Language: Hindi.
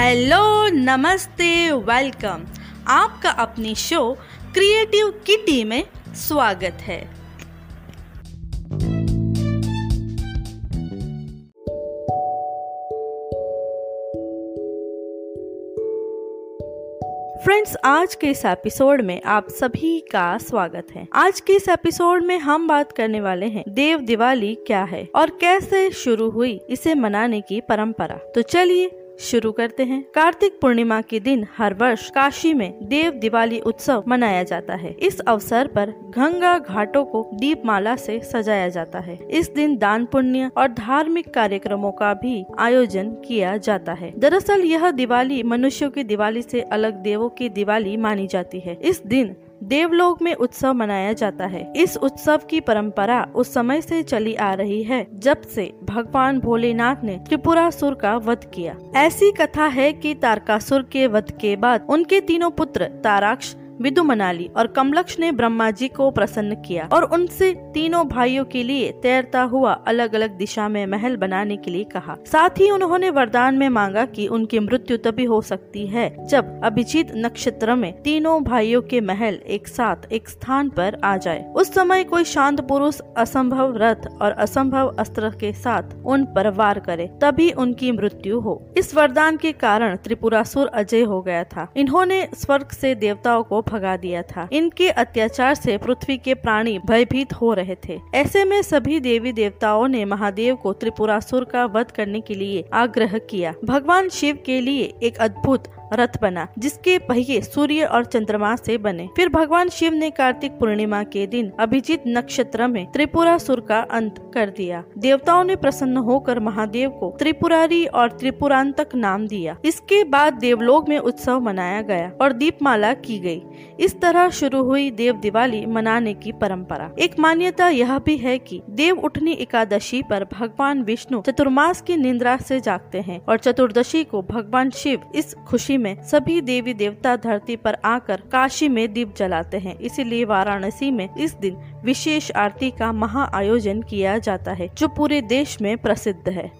हेलो, नमस्ते, वेलकम। आपका अपनी शो क्रिएटिव किटी में स्वागत है। फ्रेंड्स आज के इस एपिसोड में आप सभी का स्वागत है। आज के इस एपिसोड में हम बात करने वाले हैं, देव दिवाली क्या है और कैसे शुरू हुई इसे मनाने की परंपरा। तो चलिए शुरू करते हैं। कार्तिक पूर्णिमा के दिन हर वर्ष काशी में देव दिवाली उत्सव मनाया जाता है। इस अवसर पर गंगा घाटों को दीप माला से सजाया जाता है। इस दिन दान पुण्य और धार्मिक कार्यक्रमों का भी आयोजन किया जाता है। दरअसल यह दिवाली मनुष्यों की दिवाली से अलग देवों की दिवाली मानी जाती है। इस दिन देवलोक में उत्सव मनाया जाता है। इस उत्सव की परंपरा उस समय से चली आ रही है, जब से भगवान भोलेनाथ ने त्रिपुरासुर का वध किया। ऐसी कथा है कि तारकासुर के वध के बाद उनके तीनों पुत्र ताराक्ष विदु मनाली और कमलक्ष ने ब्रह्मा जी को प्रसन्न किया और उनसे तीनों भाइयों के लिए तैरता हुआ अलग अलग दिशा में महल बनाने के लिए कहा। साथ ही उन्होंने वरदान में मांगा कि उनकी मृत्यु तभी हो सकती है जब अभिजीत नक्षत्र में तीनों भाइयों के महल एक साथ एक स्थान पर आ जाए। उस समय कोई शांत पुरुष असंभव रथ और असंभव अस्त्र के साथ उन पर वार करे, तभी उनकी मृत्यु हो। इस वरदान के कारण त्रिपुरासुर अजय हो गया था। इन्होंने स्वर्ग से देवताओं को भगा दिया था। इनके अत्याचार से पृथ्वी के प्राणी भयभीत हो रहे थे। ऐसे में सभी देवी देवताओं ने महादेव को त्रिपुरासुर का वध करने के लिए आग्रह किया। भगवान शिव के लिए एक अद्भुत रथ बना, जिसके पहिए सूर्य और चंद्रमा से बने। फिर भगवान शिव ने कार्तिक पूर्णिमा के दिन अभिजीत नक्षत्र में त्रिपुरा सुर का अंत कर दिया। देवताओं ने प्रसन्न होकर महादेव को त्रिपुरारी और त्रिपुरांतक नाम दिया। इसके बाद देवलोक में उत्सव मनाया गया और दीपमाला की गई। इस तरह शुरू हुई देव दिवाली मनाने की परंपरा। एक मान्यता यह भी है कि देव उठनी एकादशी पर भगवान विष्णु चतुर्मास की निंद्रा से जागते हैं और चतुर्दशी को भगवान शिव इस खुशी में सभी देवी देवता धरती पर आकर काशी में दीप जलाते हैं। इसीलिए वाराणसी में इस दिन विशेष आरती का महा आयोजन किया जाता है, जो पूरे देश में प्रसिद्ध है।